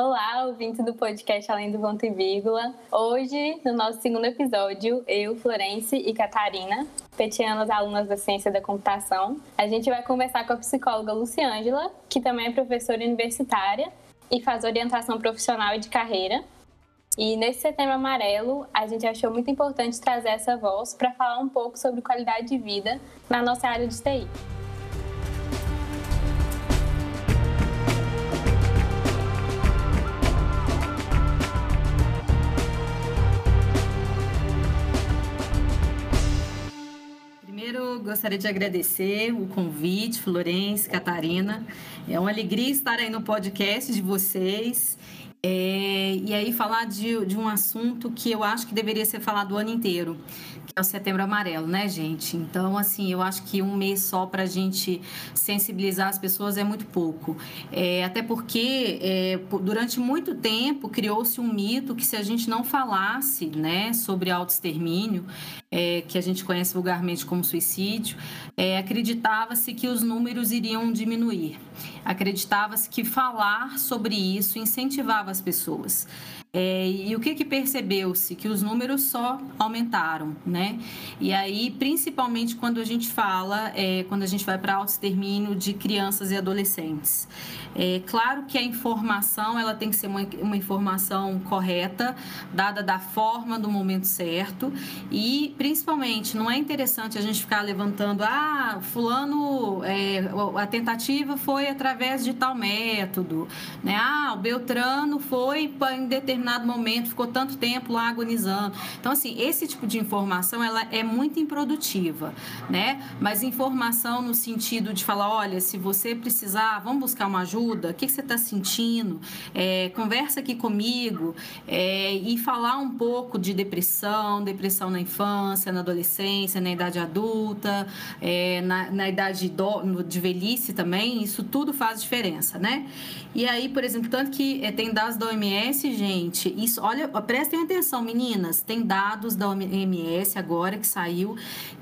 Olá, ouvinte do podcast Além do Ponto e Vírgula. Hoje, no nosso segundo episódio, eu, Florence e Catarina, petianas alunas da Ciência da Computação, a gente vai conversar com a psicóloga Luciângela, que também é professora universitária e faz orientação profissional e de carreira. E nesse setembro amarelo, a gente achou muito importante trazer essa voz para falar um pouco sobre qualidade de vida na nossa área de TI. Gostaria de agradecer o convite, Florence, Catarina. É uma alegria estar aí no podcast de vocês. É, e aí falar de, de um assunto que eu acho que deveria ser falado o ano inteiro, que é o Setembro Amarelo, né, gente? Então, assim, eu acho que um mês só para a gente sensibilizar as pessoas é muito pouco. É, até porque é, durante muito tempo criou-se um mito que se a gente não falasse, né, sobre autoextermínio, é, que a gente conhece vulgarmente como suicídio, é, acreditava-se que os números iriam diminuir. Acreditava-se que falar sobre isso incentivava as pessoas. É, e o que, que percebeu-se? Que os números só aumentaram, né? E aí, principalmente quando a gente fala, é, quando a gente vai para auto-extermínio de crianças e adolescentes. É claro que a informação ela tem que ser uma, uma informação correta, dada da forma, do momento certo, e principalmente não é interessante a gente ficar levantando, ah, fulano, é, a tentativa foi através de tal método, né? Ah, o Beltrano foi em determinado determinado momento ficou tanto tempo lá agonizando. Então, assim, esse tipo de informação ela é muito improdutiva, né? Mas informação no sentido de falar, olha, se você precisar, vamos buscar uma ajuda, o que, você está sentindo? É, conversa aqui comigo é, e falar um pouco de depressão, depressão na infância, na adolescência, na idade adulta, é, na, na idade do, de velhice também, isso tudo faz diferença, né? E aí, por exemplo, tanto que é, tem dados da OMS, gente, isso, olha, prestem atenção, meninas, tem dados da OMS agora que saiu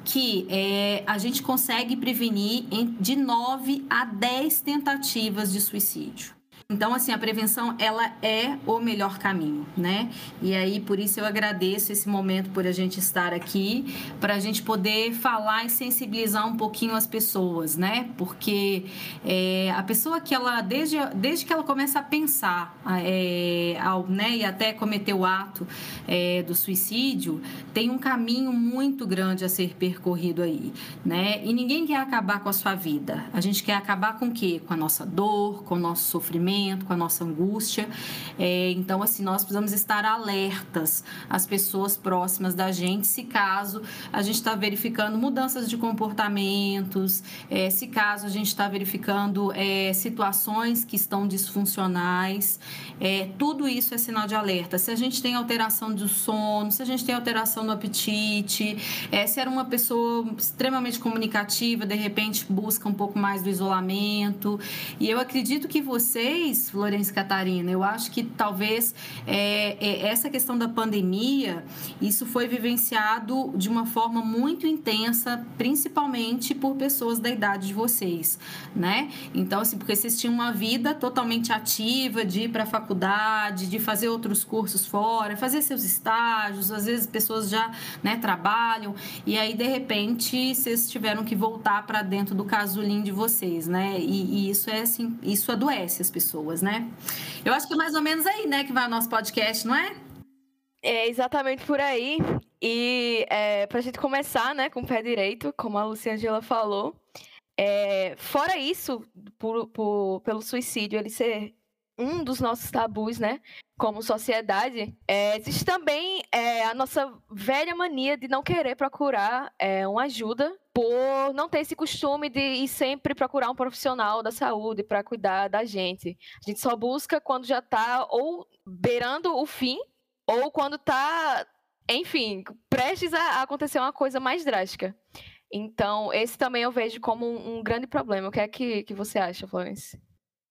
que é, a gente consegue prevenir de 9 a 10 tentativas de suicídio. Então, assim, a prevenção, ela é o melhor caminho, né? E aí, por isso eu agradeço esse momento por a gente estar aqui, para a gente poder falar e sensibilizar um pouquinho as pessoas, né? Porque é, a pessoa que ela, desde, desde que ela começa a pensar, é, ao, né, e até cometer o ato é, do suicídio, tem um caminho muito grande a ser percorrido aí, né? E ninguém quer acabar com a sua vida. A gente quer acabar com o quê? Com a nossa dor, com o nosso sofrimento, com a nossa angústia. É, então, assim, nós precisamos estar alertas às pessoas próximas da gente, se caso a gente está verificando mudanças de comportamentos, é, se caso a gente está verificando é, situações que estão disfuncionais. É, tudo isso é sinal de alerta. Se a gente tem alteração do sono, se a gente tem alteração no apetite, é, se era uma pessoa extremamente comunicativa, de repente busca um pouco mais do isolamento. E eu acredito que vocês vocês, Florence Catarina, eu acho que talvez é, é, essa questão da pandemia, isso foi vivenciado de uma forma muito intensa, principalmente por pessoas da idade de vocês, né? Então, assim, porque vocês tinham uma vida totalmente ativa de ir para a faculdade, de fazer outros cursos fora, fazer seus estágios, às vezes pessoas já né, trabalham, e aí, de repente, vocês tiveram que voltar para dentro do casulinho de vocês, né? E, e isso é assim, isso adoece as pessoas pessoas, né? Eu acho que é mais ou menos aí, né, que vai o nosso podcast, não é? É exatamente por aí. E é, para a gente começar, né, com o pé direito, como a Luciana falou, é, fora isso, por, por, pelo suicídio ele ser um dos nossos tabus, né, como sociedade, é, existe também é, a nossa velha mania de não querer procurar é, uma ajuda por não ter esse costume de ir sempre procurar um profissional da saúde para cuidar da gente. A gente só busca quando já está ou beirando o fim ou quando está, enfim, prestes a acontecer uma coisa mais drástica. Então, esse também eu vejo como um, grande problema. O que é que, que você acha, Florence?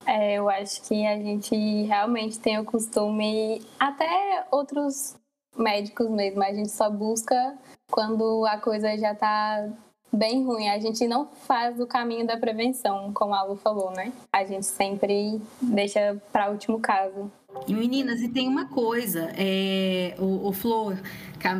É, eu acho que a gente realmente tem o costume, até outros médicos mesmo, a gente só busca quando a coisa já está bem ruim. A gente não faz o caminho da prevenção, como a Lu falou, né? A gente sempre deixa para último caso. E meninas, e tem uma coisa, é, o, o Flor,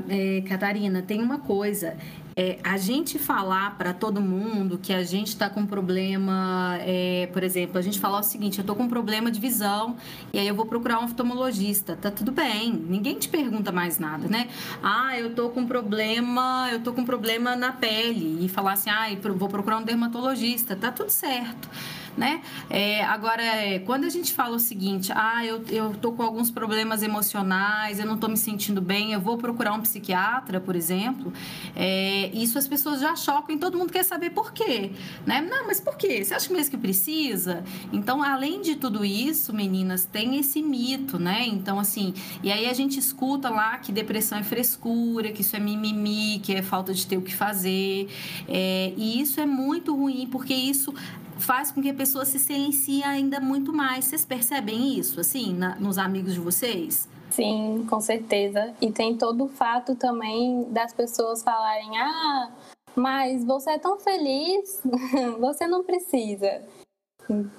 é, Catarina, tem uma coisa. É, a gente falar para todo mundo que a gente está com problema, é, por exemplo, a gente falar o seguinte: eu estou com problema de visão e aí eu vou procurar um oftalmologista. Tá tudo bem, ninguém te pergunta mais nada, né? Ah, eu estou com problema, eu tô com problema na pele e falar assim: ah, vou procurar um dermatologista. Tá tudo certo né? É, agora, é, quando a gente fala o seguinte, ah, eu, eu tô com alguns problemas emocionais, eu não tô me sentindo bem, eu vou procurar um psiquiatra, por exemplo, é, isso as pessoas já chocam e todo mundo quer saber por quê, né? Não, mas por quê? Você acha mesmo que precisa? Então, além de tudo isso, meninas, tem esse mito, né? Então, assim, e aí a gente escuta lá que depressão é frescura, que isso é mimimi, que é falta de ter o que fazer, é, e isso é muito ruim, porque isso faz com que a pessoa se silencie ainda muito mais. Vocês percebem isso, assim, na, nos amigos de vocês? Sim, com certeza. E tem todo o fato também das pessoas falarem: ah, mas você é tão feliz, você não precisa.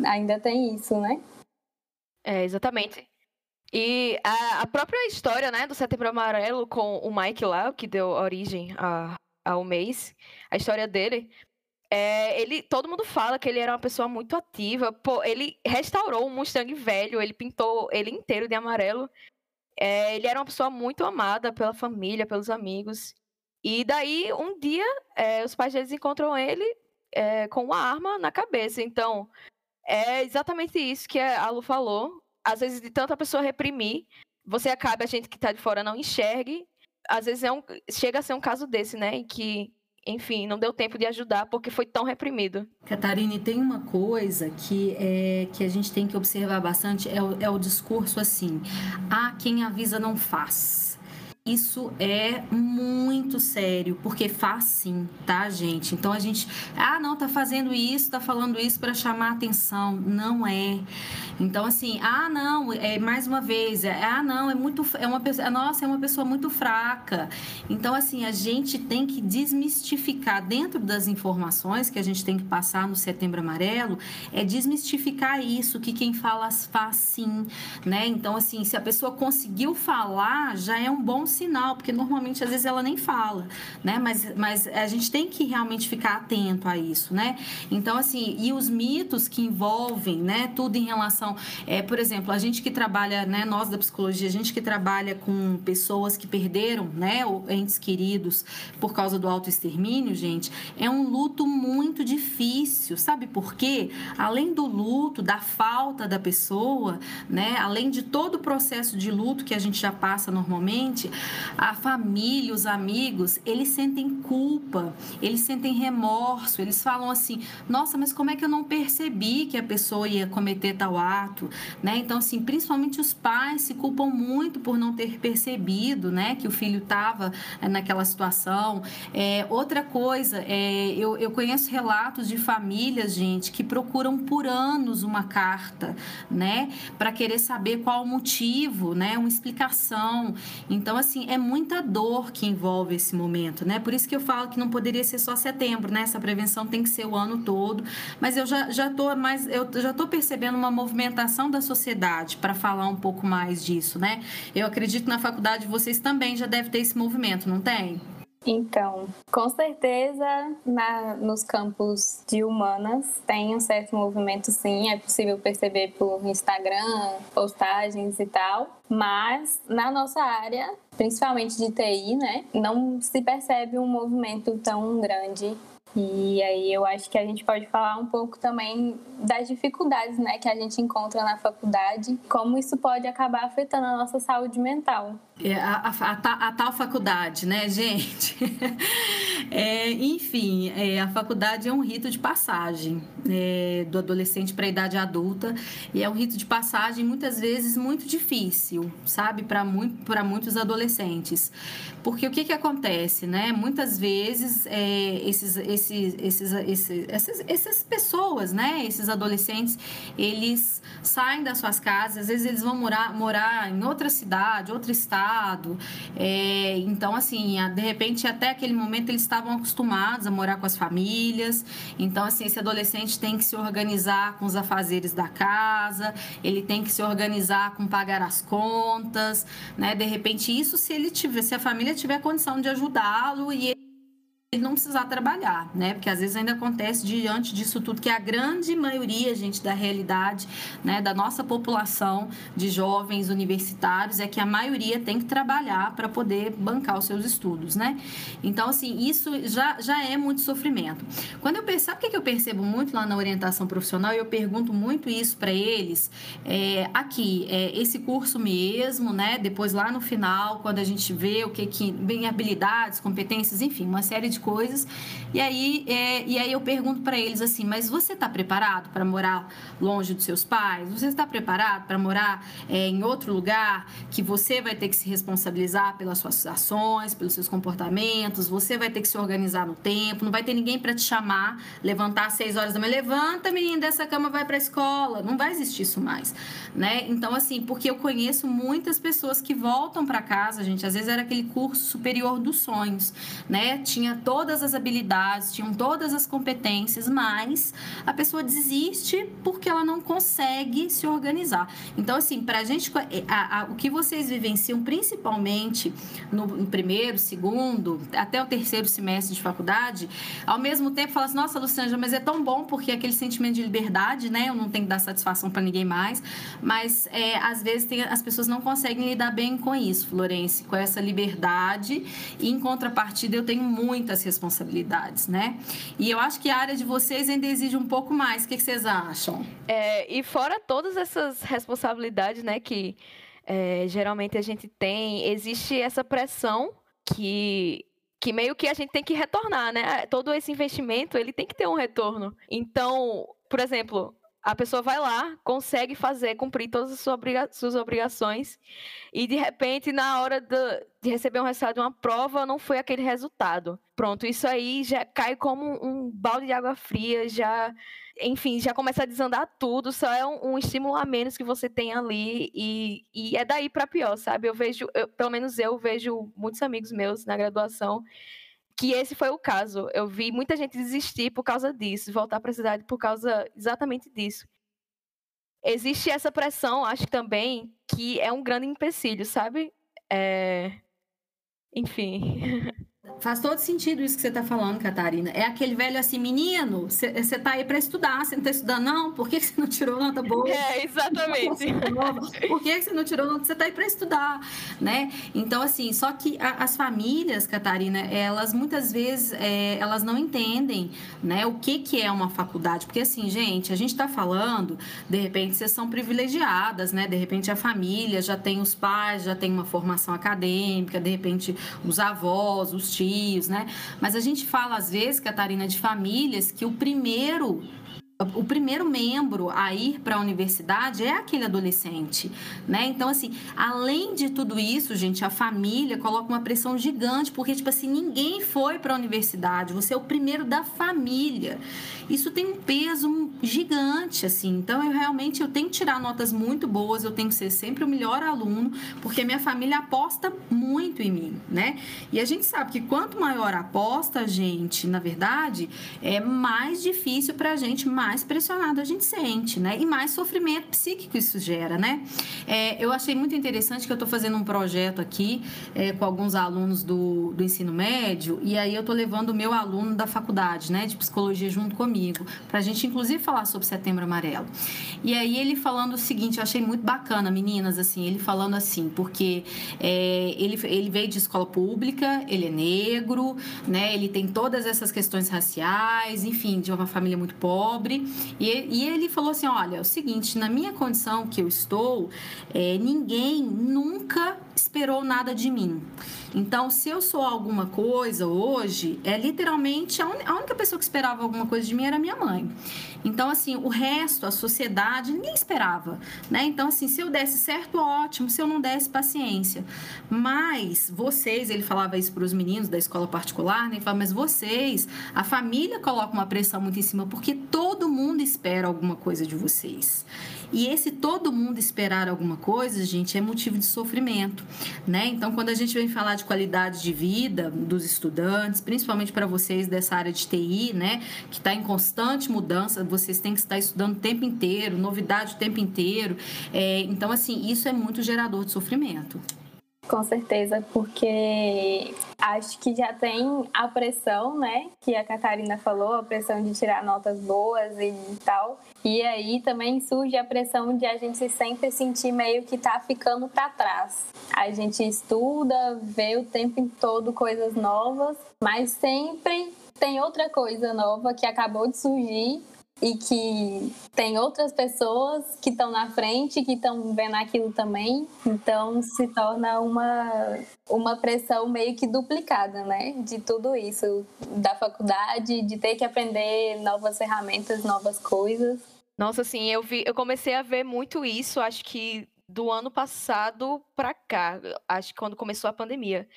Ainda tem isso, né? É, exatamente. E a, a própria história, né, do Setembro Amarelo com o Mike lá, que deu origem a, ao mês, a história dele, é, ele, todo mundo fala que ele era uma pessoa muito ativa. Pô, ele restaurou um Mustang velho, ele pintou ele inteiro de amarelo. É, ele era uma pessoa muito amada pela família, pelos amigos. E daí, um dia, é, os pais deles encontram ele é, com uma arma na cabeça. Então, é exatamente isso que a Lu falou. Às vezes, de tanta pessoa reprimir, você acaba, a gente que está de fora não enxergue. Às vezes, é um, chega a ser um caso desse, né? Em que enfim, não deu tempo de ajudar porque foi tão reprimido. Catarine, tem uma coisa que, é, que a gente tem que observar bastante, é o, é o discurso assim, ah, quem avisa não faz. Isso é muito sério, porque faz sim, tá, gente? Então a gente, ah, não, tá fazendo isso, tá falando isso para chamar atenção. Não é. Então, assim, ah, não, é mais uma vez, é, ah, não, é muito, é uma pessoa, nossa, é uma pessoa muito fraca. Então, assim, a gente tem que desmistificar dentro das informações que a gente tem que passar no Setembro Amarelo, é desmistificar isso, que quem fala faz sim, né? Então, assim, se a pessoa conseguiu falar, já é um bom sinal, porque normalmente às vezes ela nem fala, né? Mas, mas a gente tem que realmente ficar atento a isso, né? Então, assim, e os mitos que envolvem, né? Tudo em relação, é, por exemplo, a gente que trabalha, né? Nós da psicologia, a gente que trabalha com pessoas que perderam, né? Entes queridos por causa do autoextermínio, gente, é um luto muito difícil, sabe por quê? Além do luto, da falta da pessoa, né? Além de todo o processo de luto que a gente já passa normalmente, a família, os amigos, eles sentem culpa, eles sentem remorso, eles falam assim: nossa, mas como é que eu não percebi que a pessoa ia cometer tal ato, né? Então, assim, principalmente os pais se culpam muito por não ter percebido, né, que o filho estava eh, naquela situação. É, outra coisa, é, eu, eu conheço relatos de famílias, gente, que procuram por anos uma carta, né, para querer saber qual o motivo, né, uma explicação. Então, assim, assim, é muita dor que envolve esse momento, né? Por isso que eu falo que não poderia ser só setembro, né? Essa prevenção tem que ser o ano todo. Mas eu já, já tô mais, eu já tô percebendo uma movimentação da sociedade para falar um pouco mais disso, né? Eu acredito que na faculdade vocês também já devem ter esse movimento, não tem? Então, com certeza, na, nos campos de humanas tem um certo movimento, sim, é possível perceber por Instagram, postagens e tal, mas na nossa área, principalmente de TI, né, não se percebe um movimento tão grande e aí eu acho que a gente pode falar um pouco também das dificuldades né, que a gente encontra na faculdade, como isso pode acabar afetando a nossa saúde mental. É, a, a, a, tal faculdade, né, gente? É, enfim, é, a faculdade é um rito de passagem é, do adolescente para a idade adulta e é um rito de passagem muitas vezes muito difícil, sabe, para muito, muitos adolescentes. Porque o que, que acontece, né? Muitas vezes é, esses, esses, esses, esses, essas, essas pessoas, né, esses adolescentes, eles saem das suas casas, às vezes eles vão morar, morar em outra cidade, outro estado. É, então, assim, de repente, até aquele momento eles estavam acostumados a morar com as famílias. Então, assim, esse adolescente tem que se organizar com os afazeres da casa, ele tem que se organizar com pagar as contas, né? De repente, isso se ele tiver, se a família tiver condição de ajudá-lo e ele não precisar trabalhar, né? Porque às vezes ainda acontece diante disso tudo que a grande maioria, gente, da realidade, né, da nossa população de jovens universitários é que a maioria tem que trabalhar para poder bancar os seus estudos, né? Então, assim, isso já, já é muito sofrimento. Quando eu percebo, o que eu percebo muito lá na orientação profissional, eu pergunto muito isso para eles, é, aqui, é, esse curso mesmo, né? Depois lá no final, quando a gente vê o que que, bem habilidades, competências, enfim, uma série de coisas. E aí, é, e aí eu pergunto para eles assim: mas você está preparado para morar longe dos seus pais? Você está preparado para morar é, em outro lugar que você vai ter que se responsabilizar pelas suas ações, pelos seus comportamentos? Você vai ter que se organizar no tempo, não vai ter ninguém para te chamar, levantar às seis horas da manhã, levanta, menina, dessa cama vai para a escola. Não vai existir isso mais, né? Então, assim, porque eu conheço muitas pessoas que voltam para casa, gente, às vezes era aquele curso superior dos sonhos, né? Tinha todas as habilidades, tinham todas as competências, mas a pessoa desiste porque ela não consegue se organizar. Então, assim, para gente, a, a, o que vocês vivenciam principalmente no, no, primeiro, segundo, até o terceiro semestre de faculdade, ao mesmo tempo fala assim: nossa, Luciana, mas é tão bom porque aquele sentimento de liberdade, né? Eu não tenho que dar satisfação para ninguém mais, mas é, às vezes tem, as pessoas não conseguem lidar bem com isso, Florence, com essa liberdade. E em contrapartida, eu tenho muitas responsabilidades, né? E eu acho que a área de vocês ainda exige um pouco mais. O que, que vocês acham? É, e fora todas essas responsabilidades, né, que é, geralmente a gente tem, existe essa pressão que que meio que a gente tem que retornar, né? Todo esse investimento, ele tem que ter um retorno. Então, por exemplo, a pessoa vai lá, consegue fazer, cumprir todas as suas obrigações, e de repente, na hora de receber um resultado de uma prova, não foi aquele resultado. Pronto, isso aí já cai como um balde de água fria, já, enfim, já começa a desandar tudo, só é um, um estímulo a menos que você tem ali, e, e é daí para pior, sabe? Eu vejo, eu, pelo menos eu vejo muitos amigos meus na graduação que esse foi o caso. Eu vi muita gente desistir por causa disso, voltar para a cidade por causa exatamente disso. Existe essa pressão, acho também, que é um grande empecilho, sabe? É... Enfim. Faz todo sentido isso que você está falando, Catarina. É aquele velho assim, menino, você está aí para estudar, você não está estudando, não? Por que você não tirou nota boa? É, exatamente. Por que você não tirou nota? Você está aí para estudar, né? Então, assim, só que as famílias, Catarina, elas muitas vezes, é, elas não entendem, né, o que, que é uma faculdade. Porque, assim, gente, a gente está falando, de repente, vocês são privilegiadas, né? De repente, a família já tem os pais, já tem uma formação acadêmica, de repente, os avós, os tios, né? Mas a gente fala, às vezes, Catarina, de famílias que o primeiro o primeiro membro a ir para a universidade é aquele adolescente, né? Então, assim, além de tudo isso, gente, a família coloca uma pressão gigante, porque, tipo assim, ninguém foi para a universidade, você é o primeiro da família. Isso tem um peso gigante, assim. Então, eu realmente eu tenho que tirar notas muito boas, eu tenho que ser sempre o melhor aluno, porque minha família aposta muito em mim, né? E a gente sabe que quanto maior a aposta, gente, na verdade, é mais difícil para a gente, mais pressionado a gente sente, né? E mais sofrimento psíquico isso gera, né? É, eu achei muito interessante que eu estou fazendo um projeto aqui é, com alguns alunos do, do ensino médio, e aí eu estou levando o meu aluno da faculdade, né, de psicologia junto comigo, para a gente inclusive falar sobre Setembro Amarelo. E aí ele falando o seguinte, eu achei muito bacana, meninas, assim, ele falando assim, porque é, ele, ele veio de escola pública, ele é negro, né, ele tem todas essas questões raciais, enfim, de uma família muito pobre, e, e ele falou assim: olha, é o seguinte, na minha condição que eu estou, é, ninguém nunca esperou nada de mim. Então, se eu sou alguma coisa hoje, é literalmente a, un... a, única pessoa que esperava alguma coisa de mim era minha mãe. Então, assim, o resto, a sociedade, ninguém esperava, né? Então, assim, se eu desse certo, ótimo. Se eu não desse, paciência. Mas vocês, ele falava isso para os meninos da escola particular, né? Ele falava, mas vocês, a família coloca uma pressão muito em cima porque todo mundo espera alguma coisa de vocês. E esse todo mundo esperar alguma coisa, gente, é motivo de sofrimento, né? Então, quando a gente vem falar de qualidade de vida dos estudantes, principalmente para vocês dessa área de TI, né, que está em constante mudança, vocês têm que estar estudando o tempo inteiro, novidade o tempo inteiro. É, então, assim, isso é muito gerador de sofrimento. Com certeza, porque acho que já tem a pressão, né? Que a Catarina falou, a pressão de tirar notas boas e tal. E aí também surge a pressão de a gente sempre sentir meio que tá ficando para trás. A gente estuda, vê o tempo todo coisas novas, mas sempre tem outra coisa nova que acabou de surgir e que tem outras pessoas que estão na frente, que estão vendo aquilo também. Então se torna uma, uma pressão meio que duplicada, né? De tudo isso, da faculdade, de ter que aprender novas ferramentas, novas coisas. Nossa, assim, eu vi, eu comecei a ver muito isso, acho que do ano passado para cá, acho que quando começou a pandemia.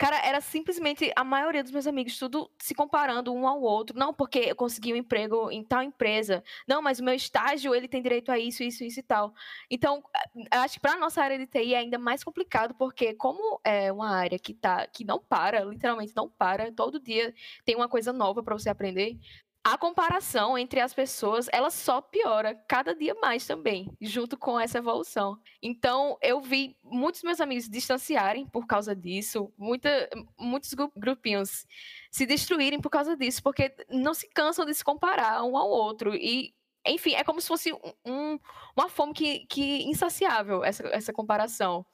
Cara, era simplesmente a maioria dos meus amigos, tudo se comparando um ao outro. Não, porque eu consegui um emprego em tal empresa. Não, mas o meu estágio, ele tem direito a isso, isso, isso e tal. Então, acho que para nossa área de TI é ainda mais complicado, porque como é uma área que, tá, que não para, literalmente não para, todo dia tem uma coisa nova para você aprender, a comparação entre as pessoas, ela só piora cada dia mais também, junto com essa evolução. Então, eu vi muitos meus amigos distanciarem por causa disso, muita, muitos grupinhos se destruírem por causa disso, porque não se cansam de se comparar um ao outro. E, enfim, é como se fosse um, uma fome que, que insaciável, essa, essa comparação.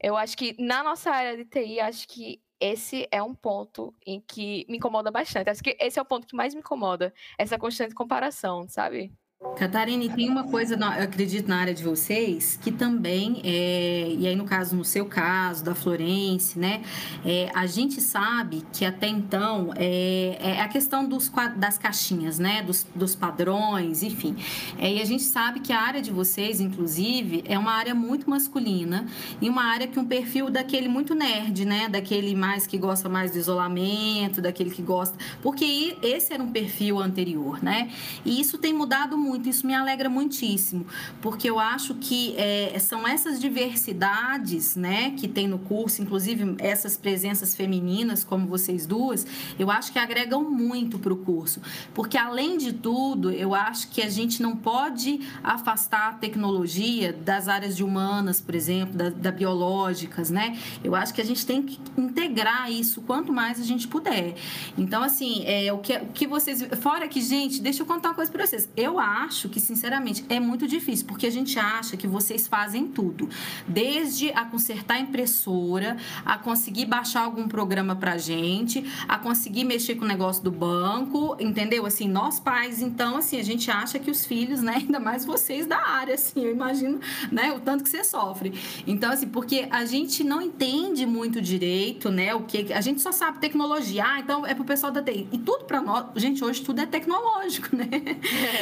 Eu acho que na nossa área de TI, acho que esse é um ponto em que me incomoda bastante. Acho que esse é o ponto que mais me incomoda, essa constante comparação, sabe? Catarina, tem uma coisa, eu acredito, na área de vocês, que também, é, e aí no caso, no seu caso, da Florence, né, é, a gente sabe que até então é, é, a questão dos, das caixinhas, né, dos, dos padrões, enfim. É, e a gente sabe que a área de vocês, inclusive, é uma área muito masculina e uma área que um perfil daquele muito nerd, né, daquele mais que gosta mais do isolamento, daquele que gosta. Porque esse era um perfil anterior, né, e isso tem mudado muito muito, isso me alegra muitíssimo, porque eu acho que é, são essas diversidades né, que tem no curso, inclusive essas presenças femininas, como vocês duas, eu acho que agregam muito para o curso. Porque, além de tudo, eu acho que a gente não pode afastar a tecnologia das áreas de humanas, por exemplo, da, da biológicas, né? Eu acho que a gente tem que integrar isso quanto mais a gente puder. Então, assim, é, o, que, o que vocês. Fora que, gente, deixa eu contar uma coisa para vocês. Eu acho acho que, sinceramente, é muito difícil, porque a gente acha que vocês fazem tudo. Desde a consertar a impressora, a conseguir baixar algum programa pra gente, a conseguir mexer com o negócio do banco, entendeu? Assim, nós pais, então, assim, a gente acha que os filhos, né, ainda mais vocês da área, assim, eu imagino, né, o tanto que você sofre. Então, assim, porque a gente não entende muito direito, né, o que. A gente só sabe tecnologia, ah, então é pro pessoal da TI. E tudo para nós, gente, hoje tudo é tecnológico, né?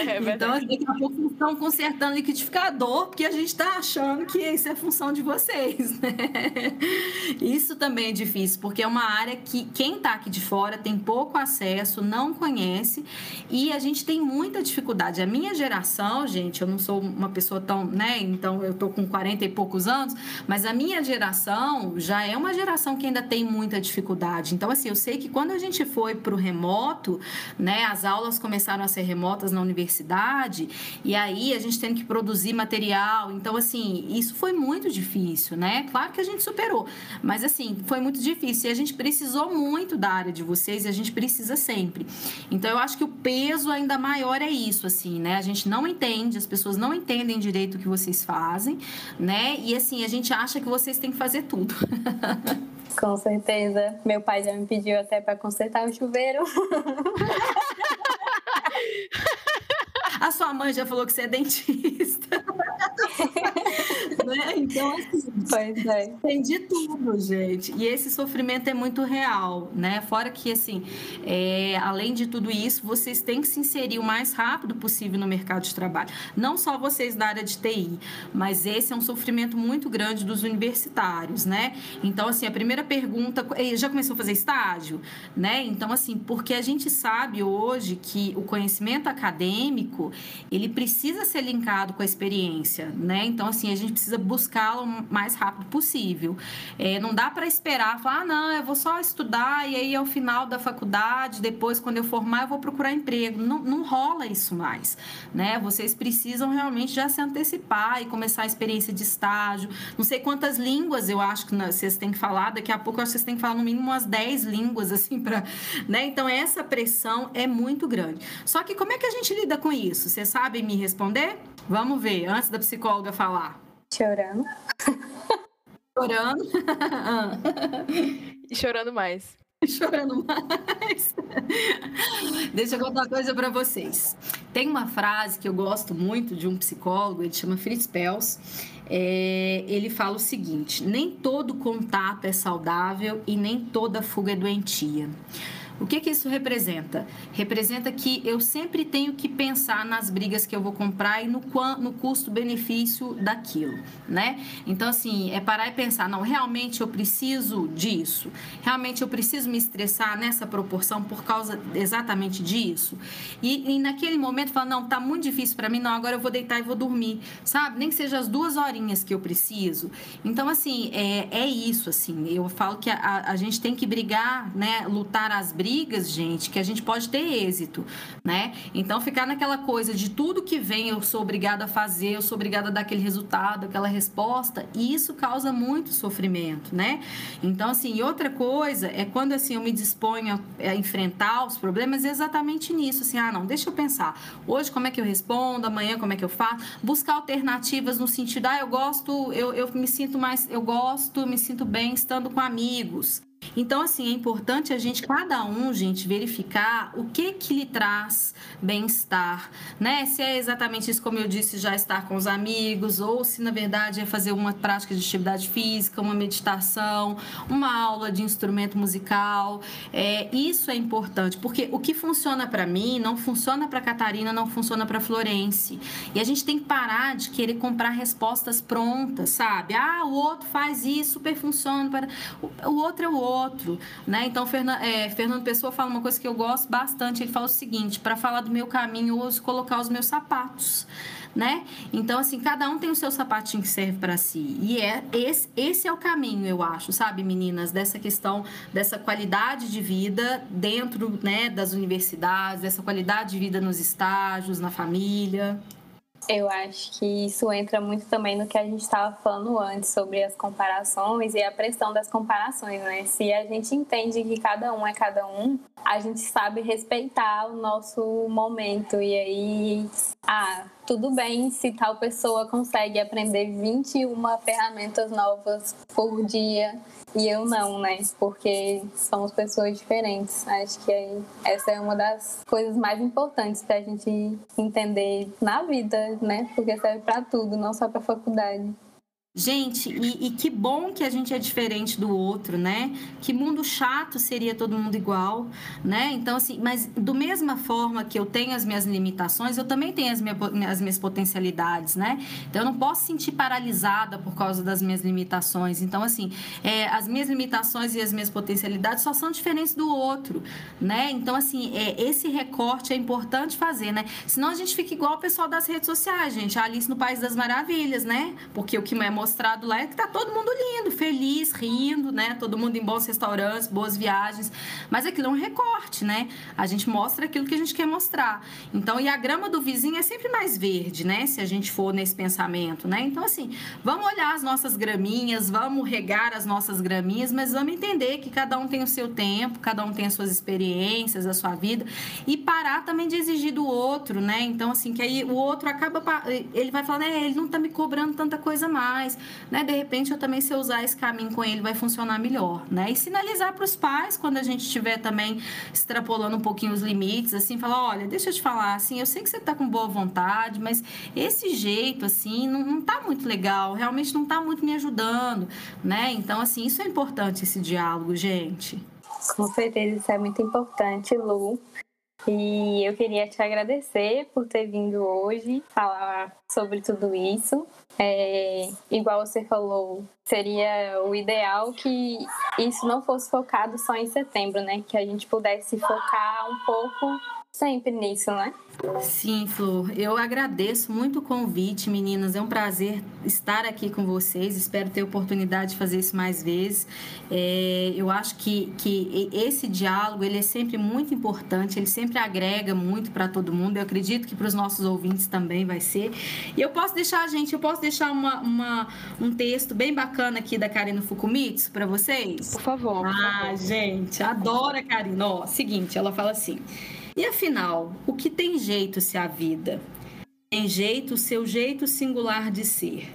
É, então, então, daqui a pouco vocês estão consertando liquidificador, porque a gente está achando que isso é função de vocês, né? Isso também é difícil, porque é uma área que quem está aqui de fora tem pouco acesso, não conhece, e a gente tem muita dificuldade. A minha geração, gente, eu não sou uma pessoa tão, né? Então, eu tô com 40 e poucos anos, mas a minha geração já é uma geração que ainda tem muita dificuldade. Então, assim, eu sei que quando a gente foi para o remoto, né? As aulas começaram a ser remotas na universidade, e aí a gente tendo que produzir material. Então, assim, isso foi muito difícil, né? Claro que a gente superou, mas assim, foi muito difícil. E a gente precisou muito da área de vocês e a gente precisa sempre. Então, eu acho que o peso ainda maior é isso, assim, né? A gente não entende, as pessoas não entendem direito o que vocês fazem, né? E assim, a gente acha que vocês têm que fazer tudo. Com certeza. Meu pai já me pediu até para consertar o chuveiro. A sua mãe já falou que você é dentista. né? Então, assim, pois é. tem de tudo, gente. E esse sofrimento é muito real, né? Fora que, assim, é, além de tudo isso, vocês têm que se inserir o mais rápido possível no mercado de trabalho. Não só vocês da área de TI, mas esse é um sofrimento muito grande dos universitários, né? Então, assim, a primeira pergunta, já começou a fazer estágio, né? Então, assim, porque a gente sabe hoje que o conhecimento acadêmico, ele precisa ser linkado com a experiência, né? Então, assim, a gente precisa buscá-lo o mais rápido possível. É, não dá para esperar, falar, ah, não, eu vou só estudar e aí ao final da faculdade, depois, quando eu formar, eu vou procurar emprego. Não, não rola isso mais, né? Vocês precisam realmente já se antecipar e começar a experiência de estágio. Não sei quantas línguas eu acho que vocês têm que falar, daqui a pouco eu acho que vocês têm que falar no mínimo umas 10 línguas, assim, para. Né? Então, essa pressão é muito grande. Só que como é que a gente lida com isso? Vocês sabem me responder? Vamos ver, antes da psicóloga falar. Chorando. Chorando. e chorando mais. Chorando mais. Deixa eu contar uma coisa para vocês. Tem uma frase que eu gosto muito de um psicólogo, ele chama Fritz Pels. É, ele fala o seguinte: nem todo contato é saudável e nem toda fuga é doentia. O que, que isso representa? Representa que eu sempre tenho que pensar nas brigas que eu vou comprar e no, no custo-benefício daquilo, né? Então, assim, é parar e pensar, não, realmente eu preciso disso? Realmente eu preciso me estressar nessa proporção por causa exatamente disso? E, e naquele momento, falar, não, tá muito difícil para mim, não, agora eu vou deitar e vou dormir, sabe? Nem que seja as duas horinhas que eu preciso. Então, assim, é, é isso, assim, eu falo que a, a gente tem que brigar, né, lutar as brigas brigas, gente, que a gente pode ter êxito, né? Então, ficar naquela coisa de tudo que vem eu sou obrigada a fazer, eu sou obrigada a dar aquele resultado, aquela resposta, e isso causa muito sofrimento, né? Então, assim, outra coisa é quando, assim, eu me disponho a, enfrentar os problemas é exatamente nisso, assim, ah, não, deixa eu pensar, hoje como é que eu respondo, amanhã como é que eu faço, buscar alternativas no sentido, ah, eu gosto, eu, eu me sinto mais, eu gosto, me sinto bem estando com amigos, então, assim, é importante a gente, cada um, gente, verificar o que que lhe traz bem-estar, né? Se é exatamente isso, como eu disse, já estar com os amigos, ou se, na verdade, é fazer uma prática de atividade física, uma meditação, uma aula de instrumento musical. É, isso é importante, porque o que funciona para mim não funciona para Catarina, não funciona para Florence. E a gente tem que parar de querer comprar respostas prontas, sabe? Ah, o outro faz isso, super funciona. Para... O outro é o outro outro, né? Então, é, Fernando Pessoa fala uma coisa que eu gosto bastante. Ele fala o seguinte: para falar do meu caminho, eu uso colocar os meus sapatos. Né? Então, assim, cada um tem o seu sapatinho que serve para si. E é esse, esse é o caminho, eu acho, sabe, meninas, dessa questão, dessa qualidade de vida dentro né, das universidades, dessa qualidade de vida nos estágios, na família. Eu acho que isso entra muito também no que a gente estava falando antes sobre as comparações e a pressão das comparações, né? Se a gente entende que cada um é cada um, a gente sabe respeitar o nosso momento e aí, ah, tudo bem se tal pessoa consegue aprender 21 ferramentas novas por dia e eu não, né? Porque somos pessoas diferentes. Acho que essa é uma das coisas mais importantes para a gente entender na vida, né? Porque serve para tudo, não só para faculdade. Gente, e, e, que bom que a gente é diferente do outro, né? Que mundo chato seria todo mundo igual, né? Então, assim, mas do mesma forma que eu tenho as minhas limitações, eu também tenho as, minha, as minhas potencialidades, né? Então, eu não posso sentir paralisada por causa das minhas limitações. Então, assim, é, as minhas limitações e as minhas potencialidades só são diferentes do outro, né? Então, assim, é, esse recorte é importante fazer, né? Senão a gente fica igual o pessoal das redes sociais, gente. A Alice no País das Maravilhas, né? Porque o que é mostrado lá é que tá todo mundo lindo, feliz, rindo, né? Todo mundo em bons restaurantes, boas viagens. Mas aquilo é um recorte, né? A gente mostra aquilo que a gente quer mostrar. Então, e a grama do vizinho é sempre mais verde, né? Se a gente for nesse pensamento, né? Então, assim, vamos olhar as nossas graminhas, vamos regar as nossas graminhas, mas vamos entender que cada um tem o seu tempo, cada um tem as suas experiências, a sua vida, e parar também de exigir do outro, né? Então, assim, que aí o outro acaba, ele vai falar, né? Ele não tá me cobrando tanta coisa mais mas, né, de repente eu também se eu usar esse caminho com ele vai funcionar melhor, né? E sinalizar para os pais quando a gente estiver também extrapolando um pouquinho os limites, assim, falar, olha, deixa eu te falar, assim, eu sei que você está com boa vontade, mas esse jeito, assim, não, não tá muito legal, realmente não tá muito me ajudando, né? Então, assim, isso é importante, esse diálogo, gente. Com certeza, isso é muito importante, Lu. E eu queria te agradecer por ter vindo hoje falar sobre tudo isso. É, igual você falou, seria o ideal que isso não fosse focado só em setembro, né? Que a gente pudesse focar um pouco sempre nisso, né? Sim, Flor. Eu agradeço muito o convite, meninas. É um prazer estar aqui com vocês. Espero ter oportunidade de fazer isso mais vezes. É, eu acho que, que esse diálogo ele é sempre muito importante. Ele sempre agrega muito para todo mundo. Eu acredito que para os nossos ouvintes também vai ser. E eu posso deixar, gente, eu posso deixar uma, uma um texto bem bacana aqui da Karina Fukumitsu para vocês? Por favor. Por ah, favor. gente, adoro a Karina. Ó, seguinte, ela fala assim. E afinal, o que tem jeito se a vida? Tem jeito o seu jeito singular de ser.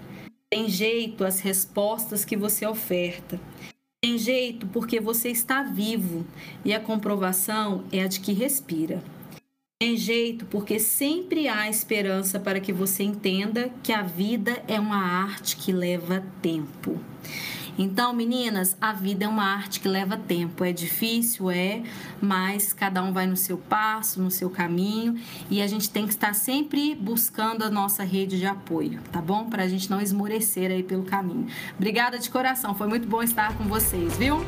Tem jeito as respostas que você oferta. Tem jeito porque você está vivo e a comprovação é a de que respira. Tem jeito porque sempre há esperança para que você entenda que a vida é uma arte que leva tempo. Então, meninas, a vida é uma arte que leva tempo. É difícil, é, mas cada um vai no seu passo, no seu caminho e a gente tem que estar sempre buscando a nossa rede de apoio, tá bom? Para a gente não esmorecer aí pelo caminho. Obrigada de coração, foi muito bom estar com vocês, viu?